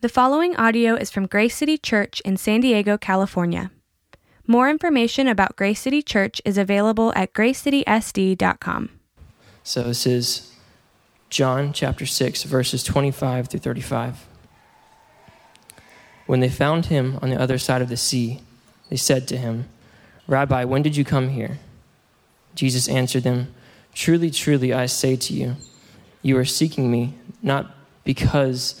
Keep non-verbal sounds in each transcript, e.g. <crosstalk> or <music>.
The following audio is from Grace City Church in San Diego, California. More information about Grace City Church is available at gracecitysd.com. So this is John chapter 6, verses 25 through 35. When they found him on the other side of the sea, they said to him, Rabbi, when did you come here? Jesus answered them, Truly, truly, I say to you, you are seeking me, not because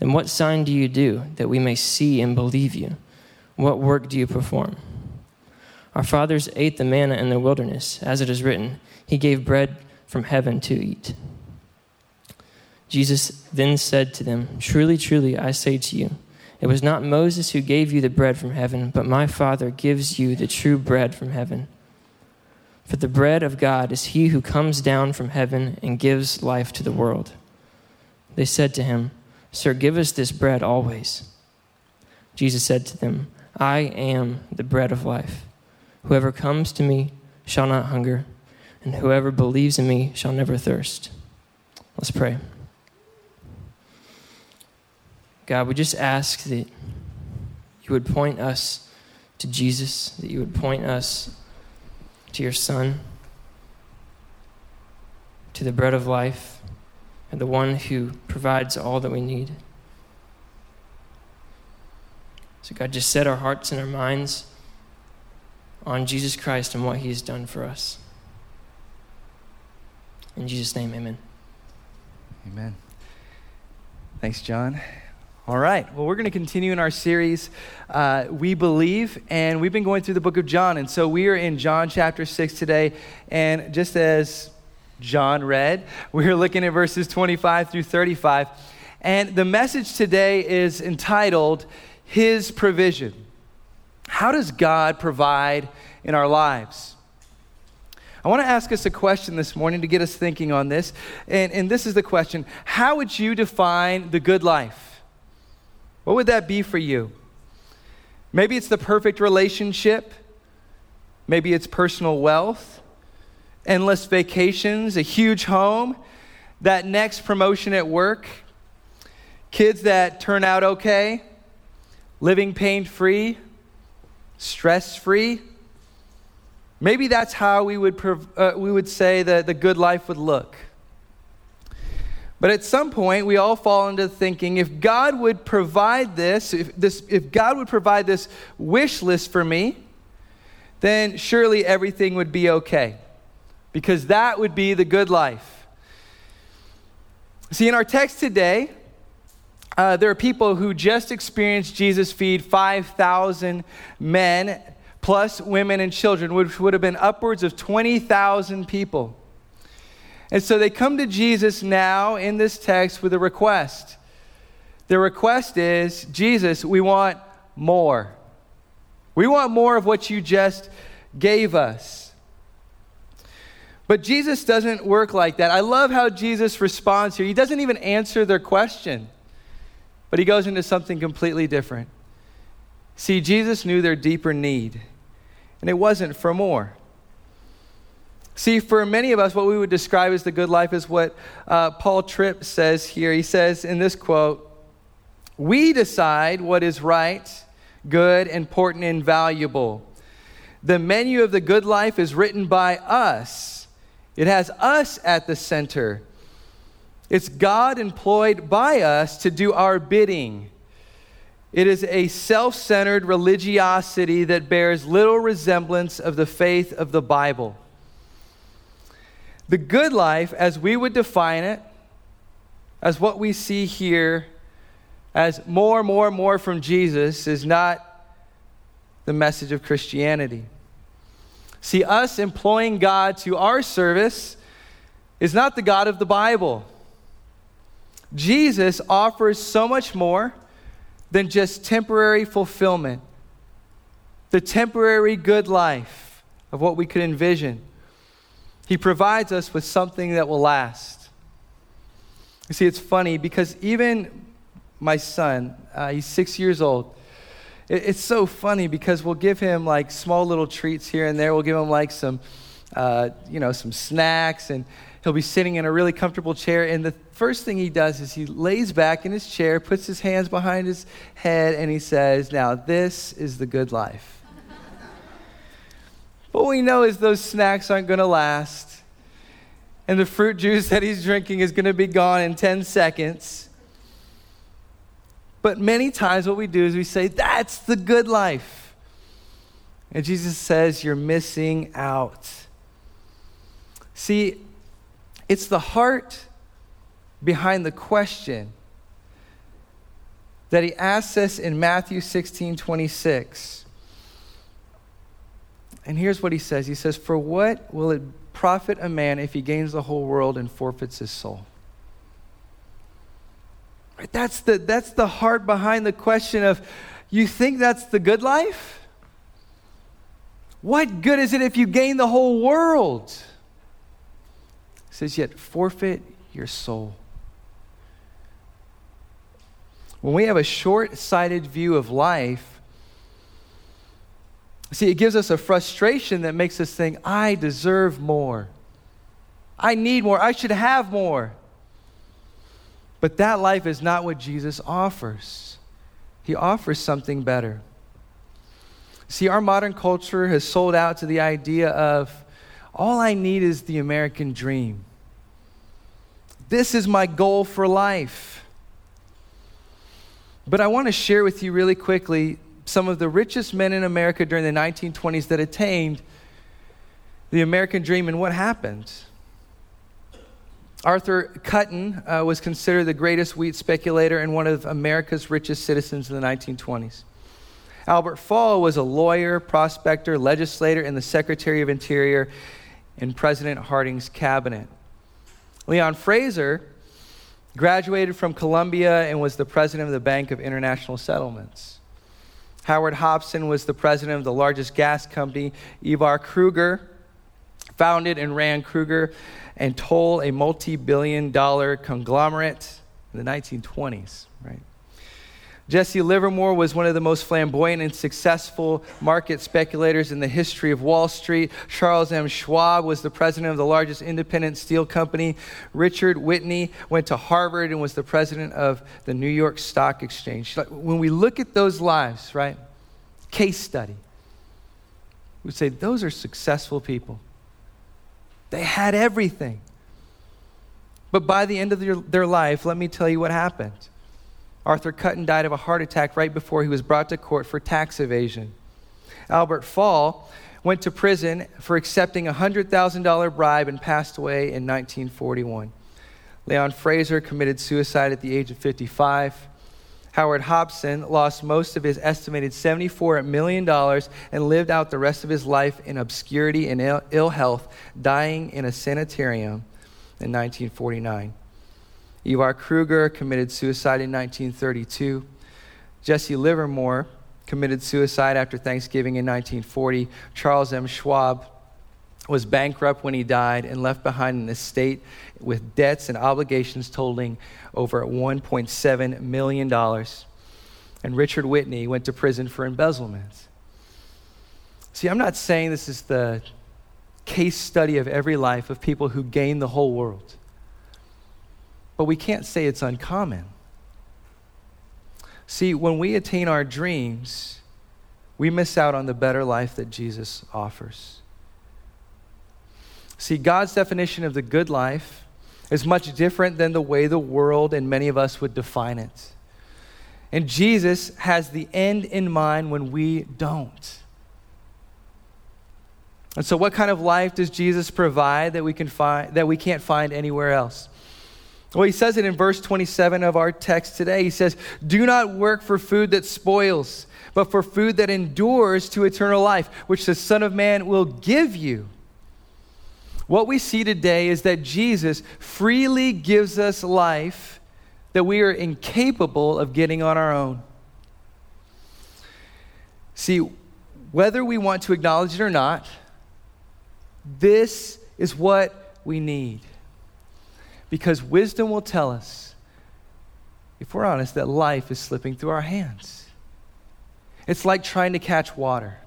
then what sign do you do that we may see and believe you? What work do you perform? Our fathers ate the manna in the wilderness, as it is written, He gave bread from heaven to eat. Jesus then said to them, Truly, truly, I say to you, it was not Moses who gave you the bread from heaven, but my Father gives you the true bread from heaven. For the bread of God is he who comes down from heaven and gives life to the world. They said to him, Sir, give us this bread always. Jesus said to them, I am the bread of life. Whoever comes to me shall not hunger, and whoever believes in me shall never thirst. Let's pray. God, we just ask that you would point us to Jesus, that you would point us to your Son, to the bread of life and the one who provides all that we need. So, God, just set our hearts and our minds on Jesus Christ and what he has done for us. In Jesus' name, amen. Amen. Thanks, John. All right. Well, we're going to continue in our series, uh, We Believe, and we've been going through the book of John. And so we are in John chapter 6 today. And just as John read. We're looking at verses 25 through 35. And the message today is entitled His Provision. How does God provide in our lives? I want to ask us a question this morning to get us thinking on this. And, and this is the question How would you define the good life? What would that be for you? Maybe it's the perfect relationship, maybe it's personal wealth endless vacations, a huge home, that next promotion at work, kids that turn out okay, living pain free, stress free. Maybe that's how we would, uh, we would say that the good life would look. But at some point, we all fall into thinking if God would provide this, if, this, if God would provide this wish list for me, then surely everything would be okay because that would be the good life. See, in our text today, uh, there are people who just experienced Jesus feed 5,000 men, plus women and children, which would have been upwards of 20,000 people. And so they come to Jesus now in this text with a request. The request is Jesus, we want more. We want more of what you just gave us. But Jesus doesn't work like that. I love how Jesus responds here. He doesn't even answer their question, but he goes into something completely different. See, Jesus knew their deeper need, and it wasn't for more. See, for many of us, what we would describe as the good life is what uh, Paul Tripp says here. He says in this quote, We decide what is right, good, important, and valuable. The menu of the good life is written by us it has us at the center. It's God employed by us to do our bidding. It is a self centered religiosity that bears little resemblance of the faith of the Bible. The good life, as we would define it, as what we see here, as more, and more, more from Jesus, is not the message of Christianity. See, us employing God to our service is not the God of the Bible. Jesus offers so much more than just temporary fulfillment, the temporary good life of what we could envision. He provides us with something that will last. You see, it's funny because even my son, uh, he's six years old. It, it's so funny because we'll give him like small little treats here and there. We'll give him like some, uh, you know, some snacks, and he'll be sitting in a really comfortable chair. And the first thing he does is he lays back in his chair, puts his hands behind his head, and he says, Now, this is the good life. <laughs> What we know is those snacks aren't going to last. And the fruit juice that he's drinking is going to be gone in 10 seconds. But many times, what we do is we say, That's the good life. And Jesus says, You're missing out. See, it's the heart behind the question that he asks us in Matthew 16 26. And here's what he says He says, For what will it profit a man if he gains the whole world and forfeits his soul? Right? That's, the, that's the heart behind the question of you think that's the good life? What good is it if you gain the whole world? He says, Yet forfeit your soul. When we have a short sighted view of life, See, it gives us a frustration that makes us think, I deserve more. I need more. I should have more. But that life is not what Jesus offers. He offers something better. See, our modern culture has sold out to the idea of all I need is the American dream. This is my goal for life. But I want to share with you really quickly some of the richest men in America during the 1920s that attained the American dream and what happened. Arthur Cutten uh, was considered the greatest wheat speculator and one of America's richest citizens in the 1920s. Albert Fall was a lawyer, prospector, legislator, and the Secretary of Interior in President Harding's cabinet. Leon Fraser graduated from Columbia and was the president of the Bank of International Settlements. Howard Hopson was the president of the largest gas company. Ivar Kreuger founded and ran Kreuger and Toll, a multi billion dollar conglomerate in the 1920s, right? Jesse Livermore was one of the most flamboyant and successful market speculators in the history of Wall Street. Charles M. Schwab was the president of the largest independent steel company. Richard Whitney went to Harvard and was the president of the New York Stock Exchange. When we look at those lives, right, case study, we say those are successful people. They had everything. But by the end of their, their life, let me tell you what happened. Arthur Cutten died of a heart attack right before he was brought to court for tax evasion. Albert Fall went to prison for accepting a $100,000 bribe and passed away in 1941. Leon Fraser committed suicide at the age of 55. Howard Hopson lost most of his estimated $74 million and lived out the rest of his life in obscurity and Ill, health, dying in a sanitarium in 1949. Ivar Kreuger committed suicide in 1932. Jesse Livermore committed suicide after Thanksgiving in 1940. Charles M. Schwab was bankrupt when he died and left behind an estate with debts and obligations totaling over $1.7 million. And Richard Whitney went to prison for embezzlement. See, I'm not saying this is the case study of every life of people who gain the whole world but we can't say it's uncommon. See, when we attain our dreams, we miss out on the better life that Jesus offers. See, God's definition of the good life is much different than the way the world and many of us would define it. And Jesus has the end in mind when we don't. And so what kind of life does Jesus provide that we can find that we can't find anywhere else? Well, he says it in verse 27 of our text today. He says, Do not work for food that spoils, but for food that endures to eternal life, which the Son of Man will give you. What we see today is that Jesus freely gives us life that we are incapable of getting on our own. See, whether we want to acknowledge it or not, this is what we need. Because wisdom will tell us, if we're honest, that life is slipping through our hands. It's like trying to catch water,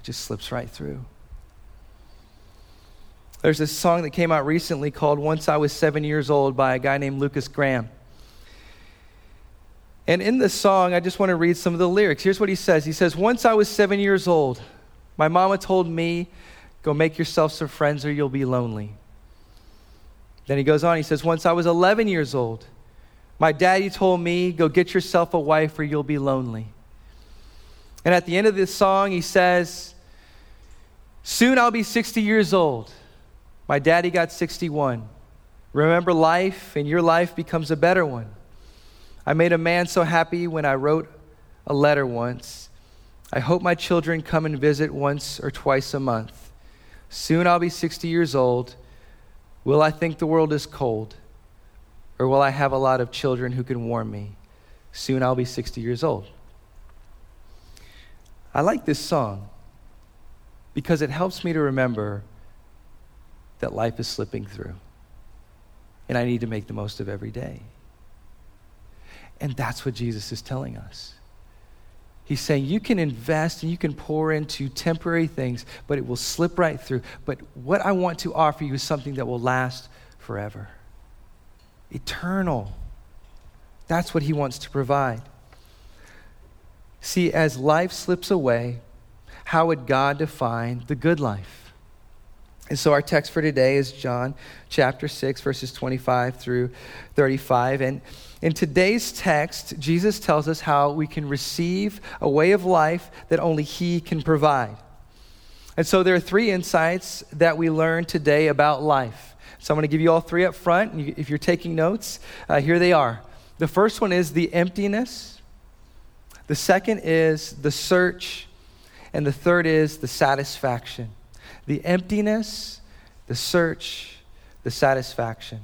it just slips right through. There's this song that came out recently called Once I Was Seven Years Old by a guy named Lukas Graham. And in this song, I just want to read some of the lyrics. Here's what he says He says, Once I was seven years old, my mama told me, Go make yourself some friends or you'll be lonely. Then he goes on, he says, Once I was 11 years old, my daddy told me, Go get yourself a wife or you'll be lonely. And at the end of this song, he says, Soon I'll be 60 years old. My daddy got 61. Remember life, and your life becomes a better one. I made a man so happy when I wrote a letter once. I hope my children come and visit once or twice a month. Soon I'll be 60 years old. Will I think the world is cold? Or will I have a lot of children who can warm me? Soon I'll be 60 years old. I like this song because it helps me to remember that life is slipping through. And I need to make the most of every day. And that's what Jesus is telling us. He's saying you can invest and you can pour into temporary things, but it will slip right through. But what I want to offer you is something that will last forever eternal. That's what he wants to provide. See, as life slips away, how would God define the good life? And so our text for today is John chapter 6, verses 25 through 35. And in today's text, Jesus tells us how we can receive a way of life that only He can provide. And so there are three insights that we learn today about life. So I'm going to give you all three up front. If you're taking notes, uh, here they are. The first one is the emptiness, the second is the search, and the third is the satisfaction. The emptiness, the search, the satisfaction.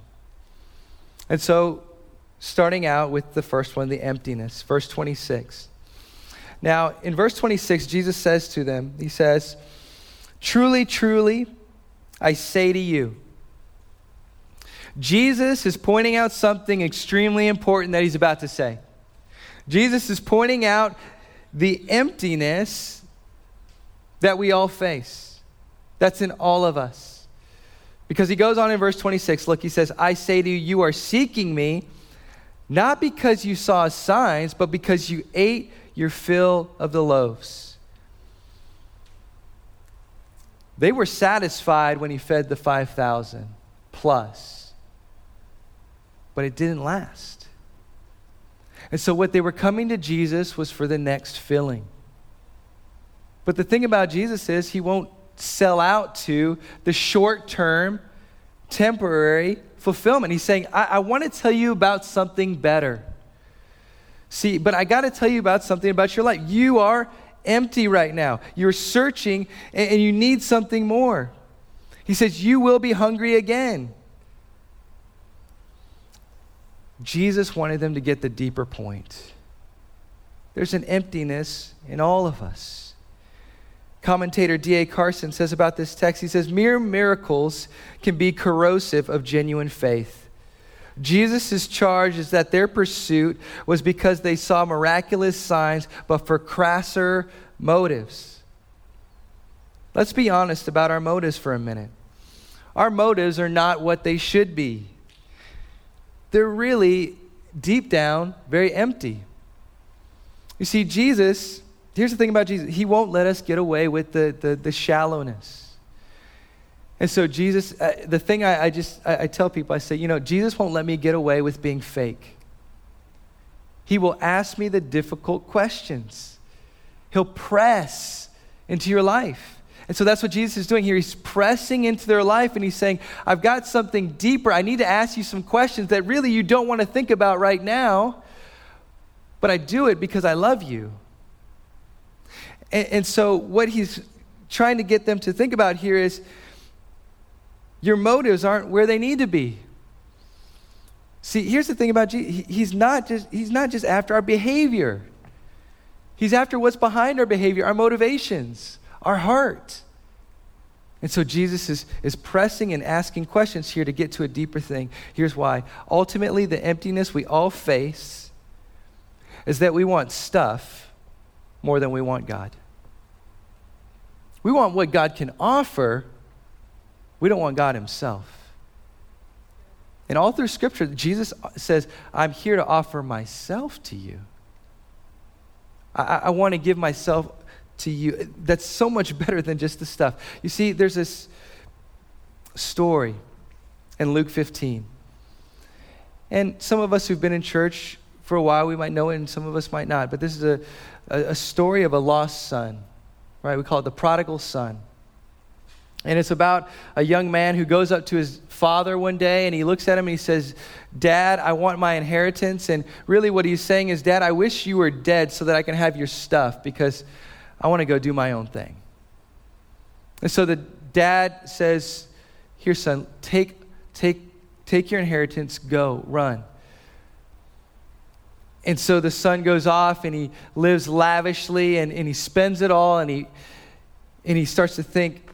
And so starting out with the first one, the emptiness. Verse 26. Now, in verse 26, Jesus says to them, He says, Truly, truly, I say to you. Jesus is pointing out something extremely important that he's about to say. Jesus is pointing out the emptiness that we all face. That's in all of us. Because he goes on in verse 26, look, he says, I say to you, you are seeking me not because you saw signs, but because you ate your fill of the loaves. They were satisfied when he fed the 5,000 plus, but it didn't last. And so, what they were coming to Jesus was for the next filling. But the thing about Jesus is, he won't sell out to the short term, temporary fulfillment. He's saying, I, I want to tell you about something better. See, but I got to tell you about something about your life. You are empty right now. You're searching and, and you need something more. He says, You will be hungry again. Jesus wanted them to get the deeper point. There's an emptiness in all of us. Commentator D.A. Carson says about this text he says, Mere miracles can be corrosive of genuine faith. Jesus' charge is that their pursuit was because they saw miraculous signs, but for crasser motives. Let's be honest about our motives for a minute. Our motives are not what they should be, they're really, deep down, very empty. You see, Jesus Here's the thing about Jesus He won't let us get away with the, the, the shallowness. And so, Jesus, uh, the thing I, I just I, I tell people, I say, you know, Jesus won't let me get away with being fake. He will ask me the difficult questions. He'll press into your life. And so that's what Jesus is doing here. He's pressing into their life and he's saying, I've got something deeper. I need to ask you some questions that really you don't want to think about right now, but I do it because I love you. And, and so, what he's trying to get them to think about here is your motives aren't where they need to be. See, here's the thing about Jesus. He's not just, he's not just after our behavior. He's after what's behind our behavior, our motivations, our heart. And so Jesus is, is pressing and asking questions here to get to a deeper thing. Here's why. Ultimately, the emptiness we all face is that we want stuff more than we want God. We want what God can offer, we don't want God Himself. And all through Scripture, Jesus says, I'm here to offer myself to you. I, I want to give myself to you. That's so much <laughs> better than just the stuff. You see, there's this story in Luke 15. And some of us who've been in church for a while, we might know it, and some of us might not. But this is a, a, a story of a lost son, right? We call it the prodigal son. And it's about a young man who goes up to his father one day and he looks at him and he says, Dad, I want my inheritance. And really, what he's saying is, Dad, I wish you were dead so that I can have your stuff because I want to go do my own thing. And so the dad says, Here, son, take, take, take your inheritance, go, run. And so the son goes off and he lives lavishly and, and he spends it all and he, and he starts to think,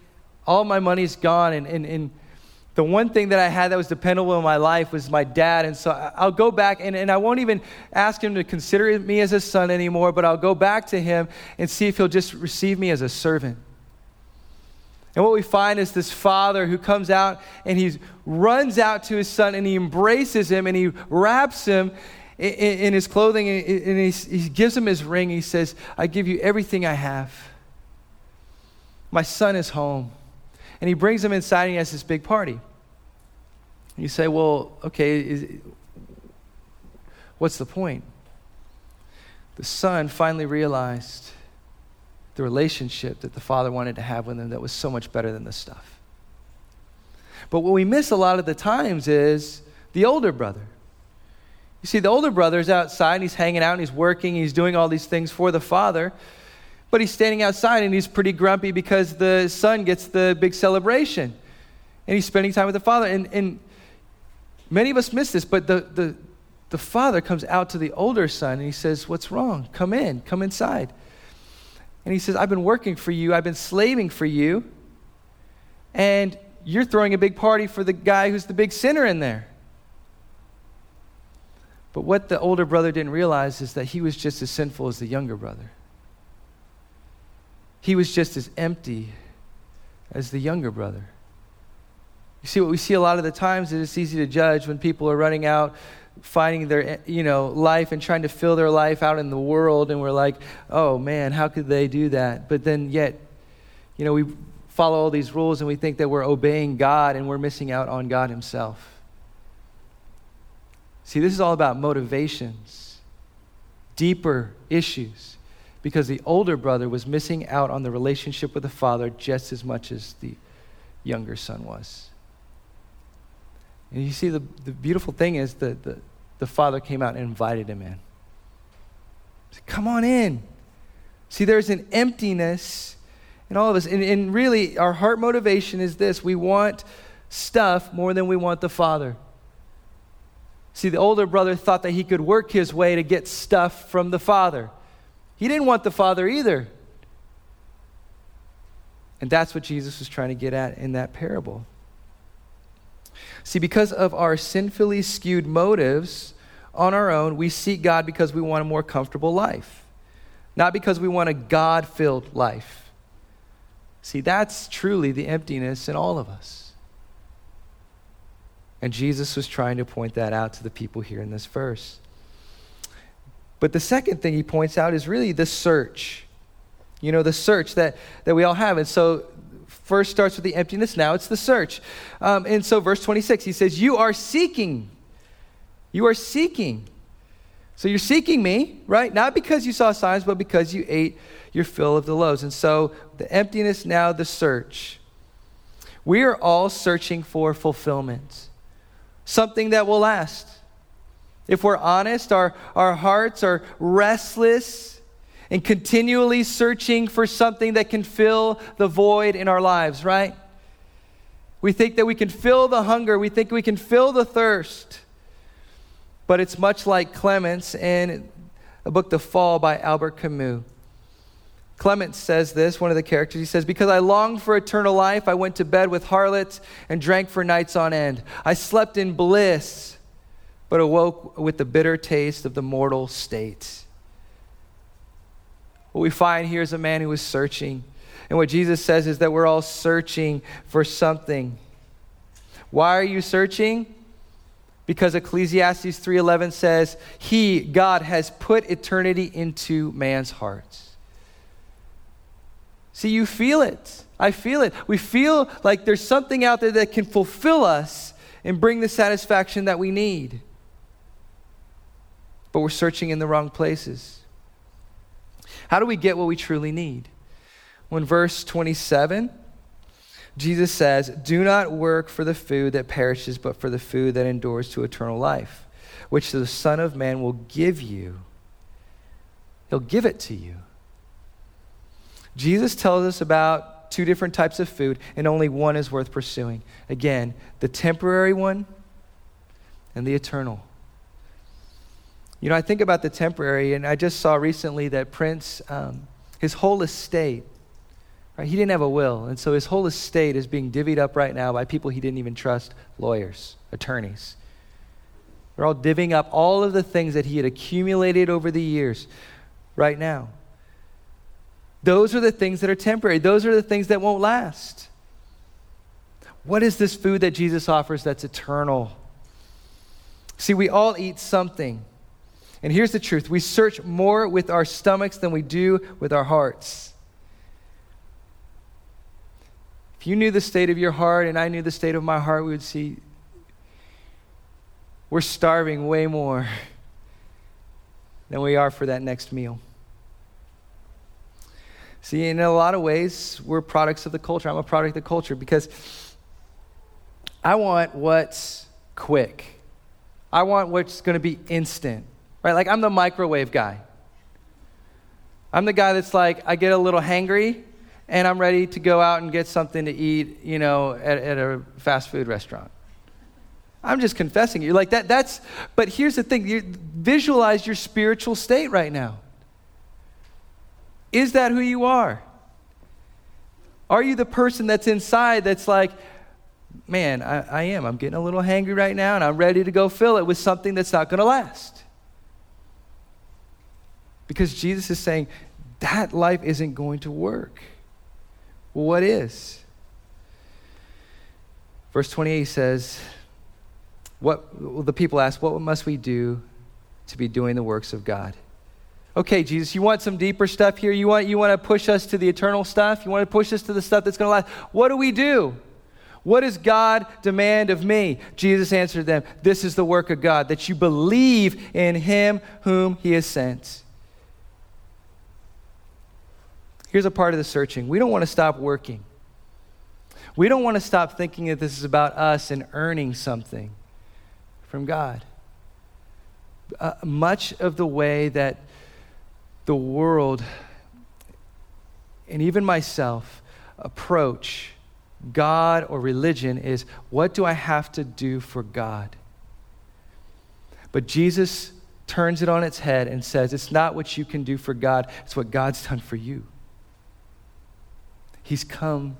all my money's gone. And, and, and the one thing that I had that was dependable in my life was my dad. And so I'll go back and, and I won't even ask him to consider me as a son anymore, but I'll go back to him and see if he'll just receive me as a servant. And what we find is this father who comes out and he runs out to his son and he embraces him and he wraps him in, in his clothing and he, he gives him his ring. He says, I give you everything I have. My son is home and he brings him inside and he has this big party. You say, well, okay, is, what's the point? The son finally realized the relationship that the father wanted to have with him that was so much better than the stuff. But what we miss a lot of the times is the older brother. You see, the older brother is outside and he's hanging out and he's working, and he's doing all these things for the father. But he's standing outside and he's pretty grumpy because the son gets the big celebration. And he's spending time with the father. And, and many of us miss this, but the, the, the father comes out to the older son and he says, What's wrong? Come in, come inside. And he says, I've been working for you, I've been slaving for you, and you're throwing a big party for the guy who's the big sinner in there. But what the older brother didn't realize is that he was just as sinful as the younger brother he was just as empty as the younger brother. You see, what we see a lot of the times is it's easy to judge when people are running out, finding their you know life and trying to fill their life out in the world, and we're like, oh man, how could they do that? But then yet, you know, we follow all these rules and we think that we're obeying God and we're missing out on God Himself. See, this is all about motivations, deeper issues because the older brother was missing out on the relationship with the father just as much as the younger son was. And you see, the, the beautiful thing is that the, the father came out and invited him in. Said, Come on in. See, there's an emptiness in all of us. And, and really, our heart motivation is this we want stuff more than we want the father. See, the older brother thought that he could work his way to get stuff from the father. He didn't want the Father either. And that's what Jesus was trying to get at in that parable. See, because of our sinfully skewed motives on our own, we seek God because we want a more comfortable life, not because we want a God filled life. See, that's truly the emptiness in all of us. And Jesus was trying to point that out to the people here in this verse. But the second thing he points out is really the search. You know, the search that, that we all have. And so, first starts with the emptiness, now it's the search. Um, and so, verse 26, he says, You are seeking. You are seeking. So, you're seeking me, right? Not because you saw signs, but because you ate your fill of the loaves. And so, the emptiness, now the search. We are all searching for fulfillment, something that will last if we're honest, our, our hearts are restless and continually searching for something that can fill the void in our lives, right? We think that we can fill the hunger, we think we can fill the thirst. But it's much like Clements in a book, The Fall by Albert Camus. Clement says this, one of the characters. He says, Because I longed for eternal life, I went to bed with harlots and drank for nights on end. I slept in bliss, but awoke with the bitter taste of the mortal state. What we find here is a man who was searching. And what Jesus says is that we're all searching for something. Why are you searching? Because Ecclesiastes 3:11 says, "He, God has put eternity into man's hearts." See, you feel it. I feel it. We feel like there's something out there that can fulfill us and bring the satisfaction that we need. But we're searching in the wrong places. How do we get what we truly need? When verse 27, Jesus says, Do not work for the food that perishes, but for the food that endures to eternal life, which the Son of Man will give you. He'll give it to you. Jesus tells us about two different types of food, and only one is worth pursuing. Again, the temporary one and the eternal. You know, I think about the temporary, and I just saw recently that Prince, um, his whole estate, right, he didn't have a will, and so his whole estate is being divvied up right now by people he didn't even trust lawyers, attorneys. They're all divvying up all of the things that he had accumulated over the years right now. Those are the things that are temporary, those are the things that won't last. What is this food that Jesus offers that's eternal? See, we all eat something. And here's the truth we search more with our stomachs than we do with our hearts. If you knew the state of your heart and I knew the state of my heart, we would see we're starving way more <laughs> than we are for that next meal. See, in a lot of ways, we're products of the culture. I'm a product of the culture because I want what's quick. I want what's going to be instant, right? Like, I'm the microwave guy. I'm the guy that's like, I get a little hangry and I'm ready to go out and get something to eat, you know, at, at a fast food restaurant. I'm just confessing. You're like that. That's. But here's the thing. You visualize your spiritual state right now. Is that who you are? Are you the person that's inside that's like, man, I, I, am. I'm getting a little hangry right now, and I'm ready to go fill it with something that's not going to last? Because Jesus is saying that life isn't going to work. What is? Verse 28 says, what, well, the people ask, What must we do to be doing the works of God? Okay, Jesus, you want some deeper stuff here? You want, you want to push us to the eternal stuff? You want to push us to the stuff that's going to last? What do we do? What does God demand of me? Jesus answered them, This is the work of God, that you believe in him whom he has sent. Here's a part of the searching we don't want to stop working. We don't want to stop thinking that this is about us and earning something from God. Uh, much of the way that the world and even myself approach God or religion is what do I have to do for God? But Jesus turns it on its head and says it's not what you can do for God, it's what God's done for you. He's come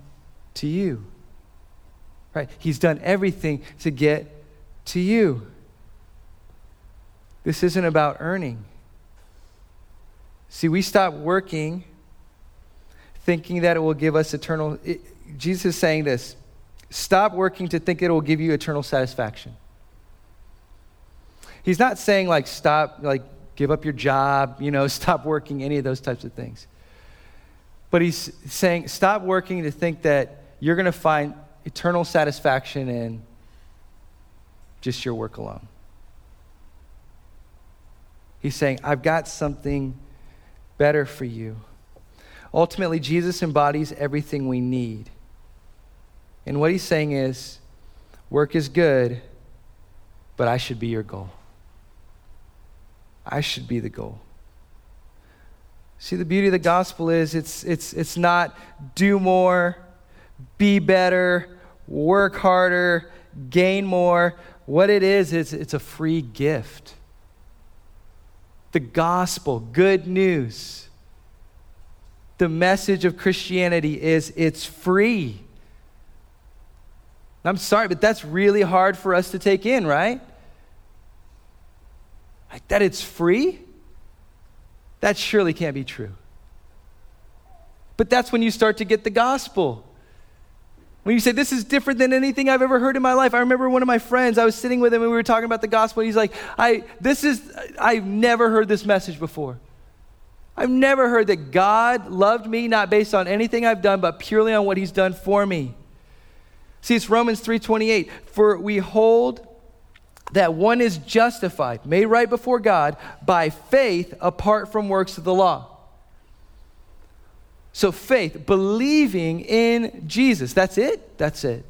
to you. Right? He's done everything to get to you. This isn't about earning. See, we stop working thinking that it will give us eternal. It, Jesus is saying this stop working to think it will give you eternal satisfaction. He's not saying, like, stop, like, give up your job, you know, <laughs> stop working, any of those types of things. But he's saying, stop working to think that you're going to find eternal satisfaction in just your work alone. He's saying, I've got something better for you. Ultimately, Jesus embodies everything we need. And what he's saying is work is good, but I should be your goal. I should be the goal. See, the beauty of the gospel is it's, it's, it's not do more, be better, work harder, gain more. What it is, is it's a free gift the gospel, good news, the message of Christianity is it's free. I'm sorry, but that's really hard for us to take in, right? Like that it's free? That surely can't be true. But that's when you start to get the gospel. When you say, This is different than anything I've ever heard in my life. I remember one of my friends, I was sitting with him and we were talking about the gospel. he's like, I, this is, I've never heard this message before. I've never heard that God loved me not based on anything I've done, but purely on what he's done for me. See, it's Romans 3:28. For we hold that one is justified, made right before God by faith apart from works of the law. So faith, believing in Jesus. That's it? That's it.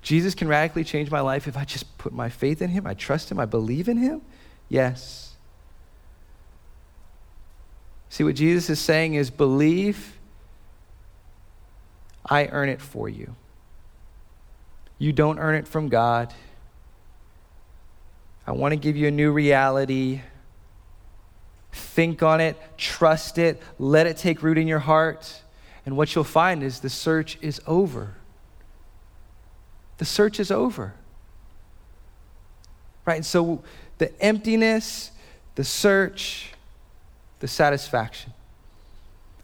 Jesus can radically change my life if I just put my faith in him, I trust him, I believe in him? Yes. See, what Jesus is saying is believe, I earn it for you. You don't earn it from God. I want to give you a new reality. Think on it, trust it, let it take root in your heart. And what you'll find is the search is over. The search is over. Right? And so the emptiness, the search, the satisfaction.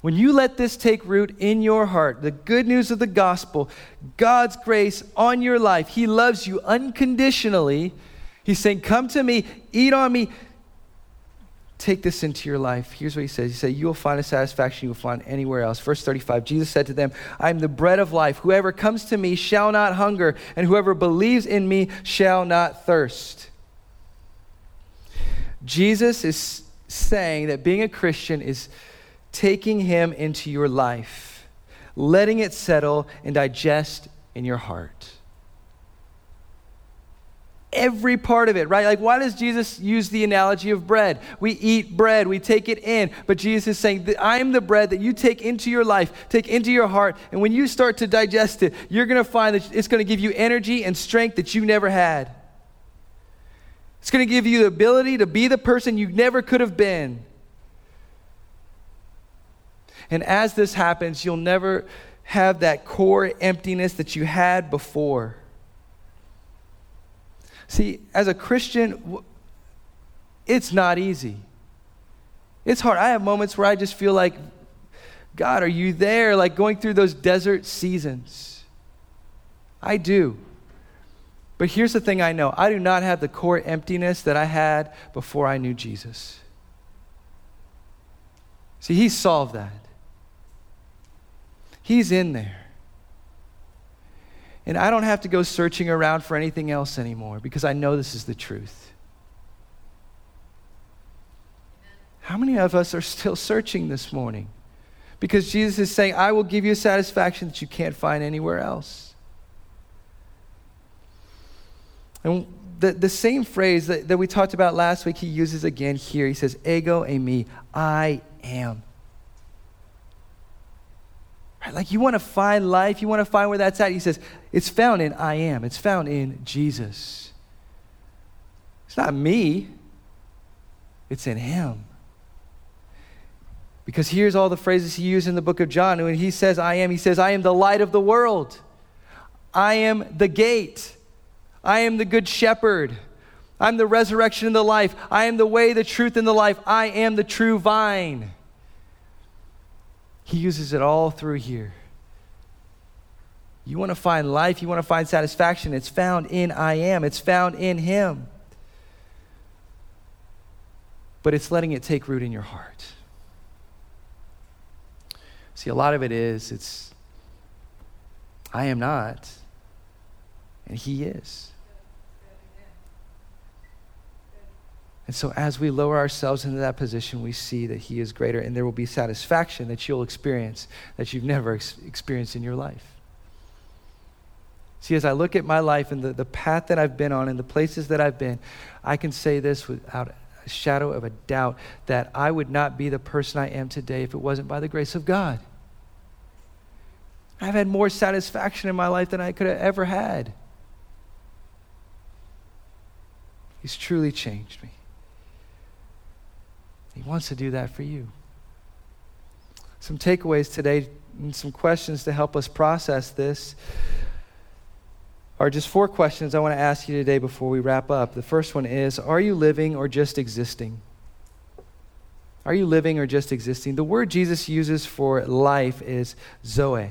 When you let this take root in your heart, the good news of the gospel, God's grace on your life, He loves you unconditionally. He's saying, Come to me, eat on me, take this into your life. Here's what He says He said, You will find a satisfaction you will find anywhere else. Verse 35 Jesus said to them, I am the bread of life. Whoever comes to me shall not hunger, and whoever believes in me shall not thirst. Jesus is saying that being a Christian is taking Him into your life, letting it settle and digest in your heart. Every part of it, right? Like, why does Jesus use the analogy of bread? We eat bread, we take it in, but Jesus is saying, I'm the bread that you take into your life, take into your heart, and when you start to digest it, you're going to find that it's going to give you energy and strength that you never had. It's going to give you the ability to be the person you never could have been. And as this happens, you'll never have that core emptiness that you had before. See, as a Christian, it's not easy. It's hard. I have moments where I just feel like, God, are you there? Like going through those desert seasons. I do. But here's the thing I know I do not have the core emptiness that I had before I knew Jesus. See, He solved that. He's in there. And I don't have to go searching around for anything else anymore because I know this is the truth. How many of us are still searching this morning? Because Jesus is saying, I will give you a satisfaction that you can't find anywhere else. And the, the same phrase that, that we talked about last week, he uses again here. He says, Ego eimi, I am. Right? Like you want to find life, you want to find where that's at. He says, it's found in I am, it's found in Jesus. It's not me, it's in him. Because here's all the phrases he used in the book of John. When he says, I am, he says, I am the light of the world. I am the gate. I am the good shepherd. I'm the resurrection and the life. I am the way, the truth, and the life. I am the true vine. He uses it all through here. You want to find life, you want to find satisfaction. It's found in I am, it's found in Him. But it's letting it take root in your heart. See, a lot of it is, it's, I am not, and He is. And so, as we lower ourselves into that position, we see that He is greater, and there will be satisfaction that you'll experience that you've never ex- experienced in your life. See, as I look at my life and the, the path that I've been on and the places that I've been, I can say this without a shadow of a doubt that I would not be the person I am today if it wasn't by the grace of God. I've had more satisfaction in my life than I could have ever had. He's truly changed me. He wants to do that for you. some takeaways today and some questions to help us process this are just four questions I want to ask you today before we wrap up. The first one is Are you living or just existing? Are you living or just existing? The word Jesus uses for life is zoe.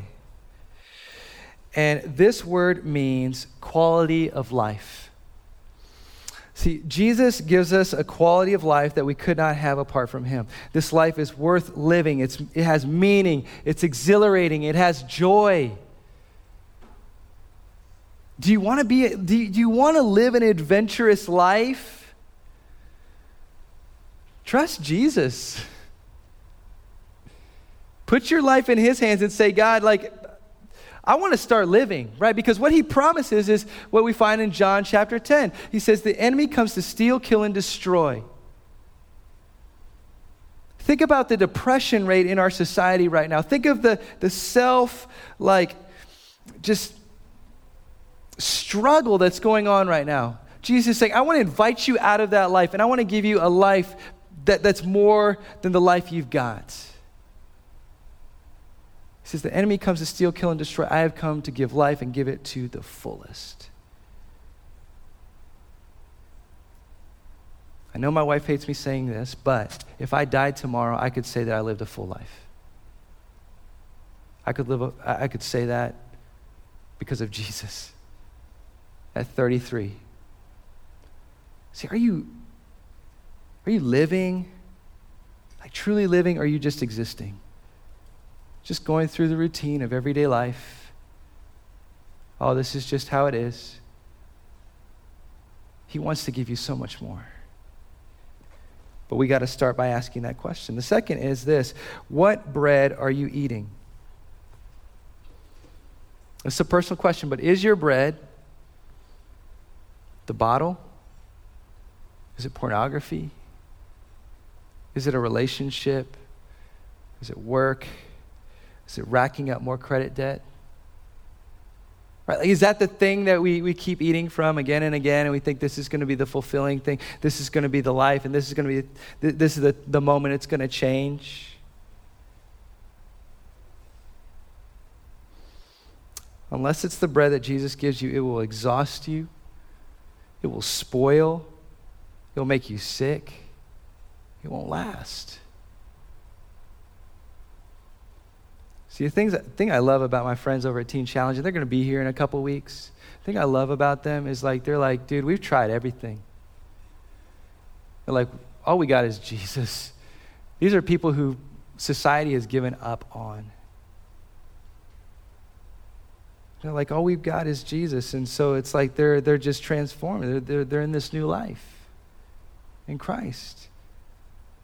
And this word means quality of life. See, Jesus gives us a quality of life that we could not have apart from him. This life is worth living, it's, it has meaning, it's exhilarating, it has joy. Do you want to be do you, do you want to live an adventurous life? Trust Jesus. Put your life in his hands and say, God, like I want to start living, right? Because what he promises is what we find in John chapter 10. He says, The enemy comes to steal, kill, and destroy. Think about the depression rate in our society right now. Think of the, the self, like, just struggle that's going on right now. Jesus is saying, I want to invite you out of that life, and I want to give you a life that, that's more than the life you've got. He says, The enemy comes to steal, kill, and destroy. I have come to give life and give it to the fullest. I know my wife hates me saying this, but if I died tomorrow, I could say that I lived a full life. I could, live a, I could say that because of <laughs> Jesus at 33. See, are you, are you living, like truly living, or are you just existing? Just going through the routine of everyday life. Oh, this is just how it is. He wants to give you so much more. But we got to start by asking that question. The second is this What bread are you eating? It's a personal question, but is your bread the bottle? Is it pornography? Is it a relationship? Is it work? Is it racking up more credit debt? Right? Is that the thing that we, we keep eating from again and again, and we think this is going to be the fulfilling thing? This is going to be the life, and this is going to be this is the, the moment it's going to change. Unless it's the bread that Jesus gives you, it will exhaust you, it will spoil, it will make you sick, it won't last. See, the things, thing I love about my friends over at Teen Challenge, and they're going to be here in a couple weeks. The thing I love about them is like, they're like, dude, we've tried everything. They're like, all we got is Jesus. These are people who society has given up on. They're like, all we've got is Jesus. And so it's like they're, they're just transformed. They're, they're, they're in this new life in Christ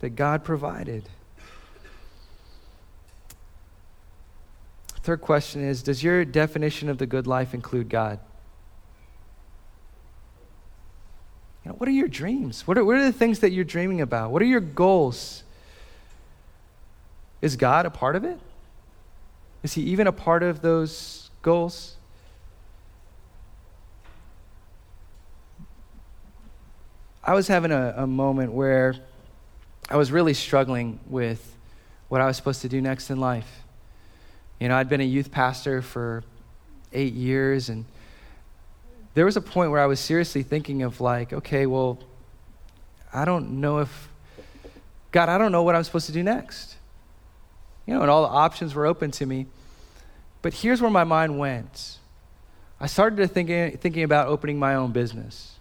that God provided. Third question is Does your definition of the good life include God? You know, what are your dreams? What are, what are the things that you're dreaming about? What are your goals? Is God a part of it? Is He even a part of those goals? I was having a, a moment where I was really struggling with what I was supposed to do next in life. You know, I'd been a youth pastor for eight years, and there was a point where I was seriously thinking of, like, okay, well, I don't know if, God, I don't know what I'm supposed to do next. You know, and all the options were open to me. But here's where my mind went. I started to thinking, thinking about opening my own business.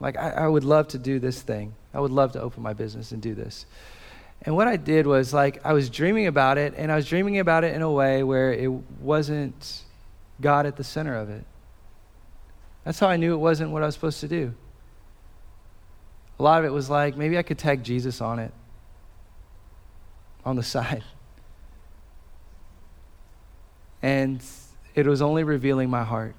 Like, I, I would love to do this thing. I would love to open my business and do this. And what I did was like I was dreaming about it, and I was dreaming about it in a way where it wasn't God at the center of it. That's how I knew it wasn't what I was supposed to do. A lot of it was like maybe I could tag Jesus on it on the <laughs> side. And it was only revealing my heart.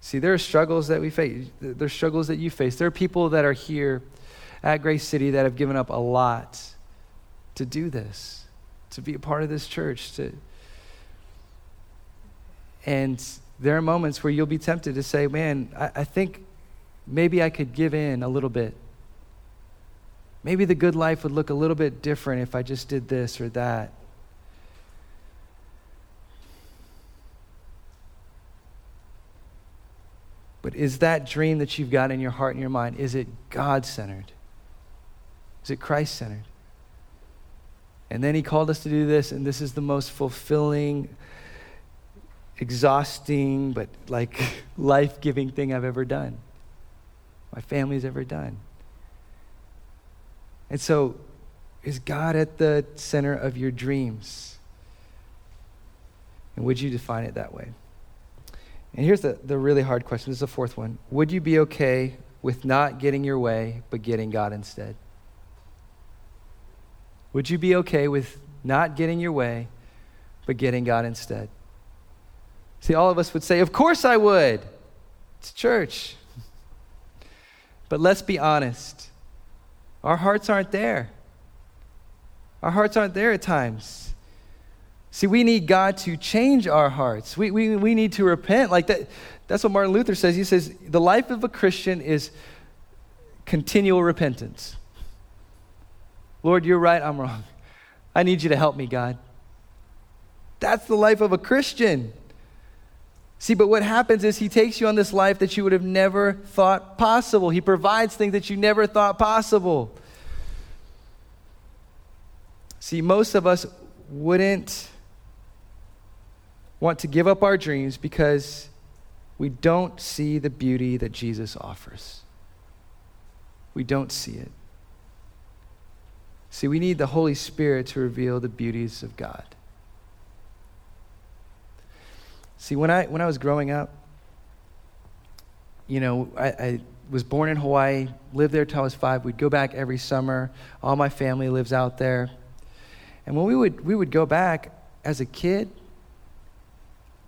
See, there are struggles that we face. There are struggles that you face. There are people that are here at Grace City that have given up a lot to do this, to be a part of this church. To, and there are moments where you'll be tempted to say, man, I, I think maybe I could give in a little bit. Maybe the good life would look a little bit different if I just did this or that. But is that dream that you've got in your heart and your mind, is it God centered? Is it Christ centered? And then he called us to do this, and this is the most fulfilling, exhausting, but like <laughs> life giving thing I've ever done. My family's ever done. And so, is God at the center of your dreams? And would you define it that way? And here's the, the really hard question. This is the fourth one. Would you be okay with not getting your way, but getting God instead? Would you be okay with not getting your way, but getting God instead? See, all of us would say, Of course I would. It's church. But let's be honest. Our hearts aren't there. Our hearts aren't there at times. See, we need God to change our hearts. We, we, we need to repent. Like that, that's what Martin Luther says. He says, the life of a Christian is continual repentance. Lord, you're right, I'm wrong. I need you to help me, God. That's the life of a Christian. See, but what happens is he takes you on this life that you would have never thought possible. He provides things that you never thought possible. See, most of us wouldn't want to give up our dreams because we don't see the beauty that Jesus offers. We don't see it. See, we need the Holy Spirit to reveal the beauties of God. See, when I, when I was growing up, you know, I, I was born in Hawaii, lived there till I was five. We'd go back every summer. All my family lives out there. And when we would, we would go back as a kid,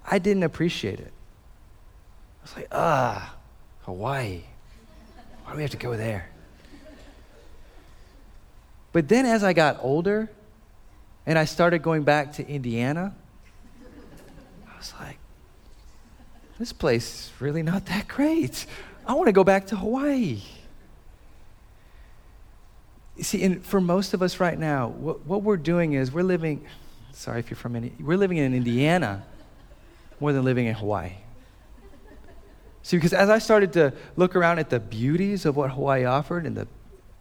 I didn't appreciate it. I was like, ah, Hawaii. Why do we have to go there? But then as I got older and I started going back to Indiana, I was like, this place is really not that great. I want to go back to Hawaii. You see, and for most of us right now, what, what we're doing is we're living, sorry if you're from Indiana, we're living in Indiana more than living in Hawaii. See, because as I started to look around at the beauties of what Hawaii offered and the,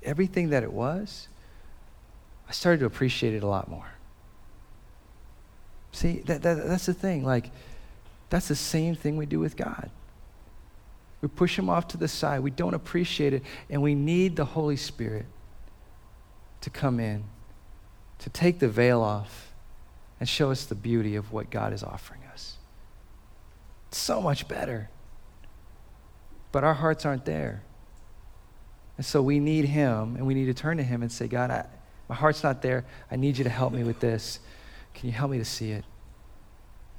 everything that it was, I started to appreciate it a lot more. See, that, that, that's the thing. Like, that's the same thing we do with God. We push him off to the side. We don't appreciate it. And we need the Holy Spirit to come in, to take the veil off, and show us the beauty of what God is offering us. It's so much better. But our hearts aren't there. And so we need Him, and we need to turn to Him and say, God, I, my heart's not there. I need you to help me with this. Can you help me to see it?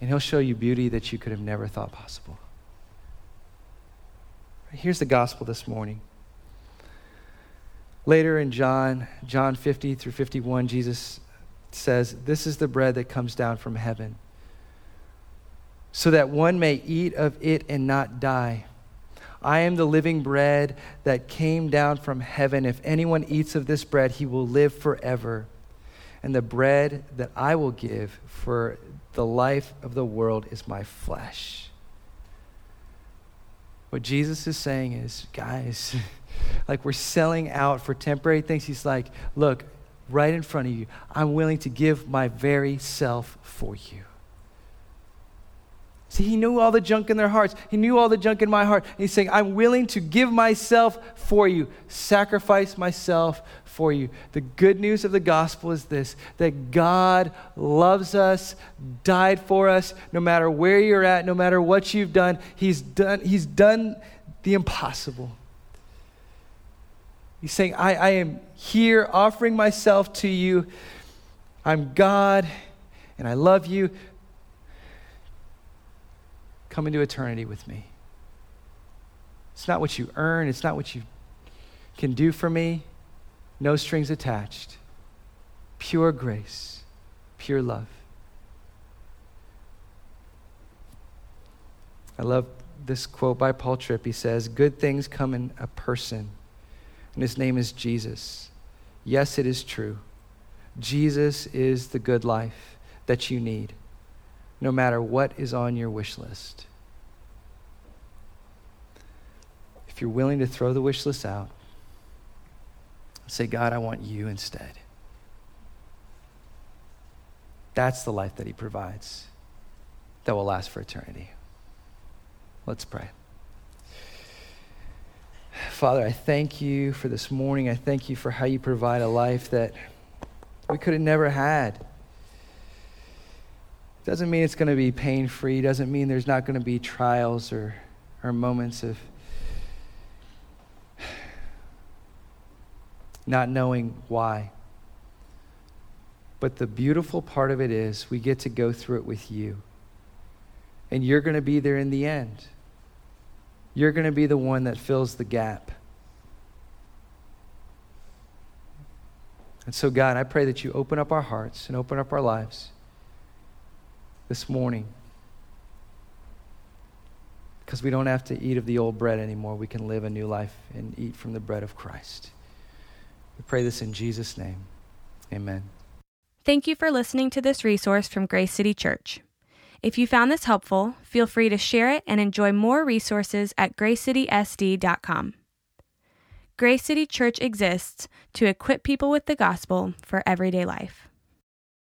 And He'll show you beauty that you could have never thought possible. Here's the gospel this morning. Later in John, John 50 through 51, Jesus says, This is the bread that comes down from heaven so that one may eat of it and not die. I am the living bread that came down from heaven. If anyone eats of this bread, he will live forever. And the bread that I will give for the life of the world is my flesh. What Jesus is saying is, guys, <laughs> like we're selling out for temporary things. He's like, look, right in front of you, I'm willing to give my very self for you. See, he knew all the junk in their hearts. He knew all the junk in my heart. And he's saying, I'm willing to give myself for you, sacrifice myself for you. The good news of the gospel is this that God loves us, died for us, no matter where you're at, no matter what you've done. He's done, he's done the impossible. He's saying, I, I am here offering myself to you. I'm God and I love you. Come into eternity with me. It's not what you earn, it's not what you can do for me. No strings attached. Pure grace, pure love. I love this quote by Paul Tripp. He says, Good things come in a person, and his name is Jesus. Yes, it is true. Jesus is the good life that you need, no matter what is on your wish list. If you're willing to throw the wish list out, say, God, I want you instead. That's the life that He provides that will last for eternity. Let's pray. Father, I thank you for this morning. I thank you for how you provide a life that we could have never had. Doesn't mean it's going to be pain free, doesn't mean there's not going to be trials or, or moments of not knowing why. But the beautiful part of it is we get to go through it with you. And you're going to be there in the end. You're going to be the one that fills the gap. And so, God, I pray that you open up our hearts and open up our lives this morning. Because we don't have to eat of the old bread anymore. We can live a new life and eat from the bread of Christ. We pray this in Jesus' name. Amen. Thank you for listening to this resource from Grace City Church. If you found this helpful, feel free to share it and enjoy more resources at gracecitysd.com. Grace City Church exists to equip people with the gospel for everyday life.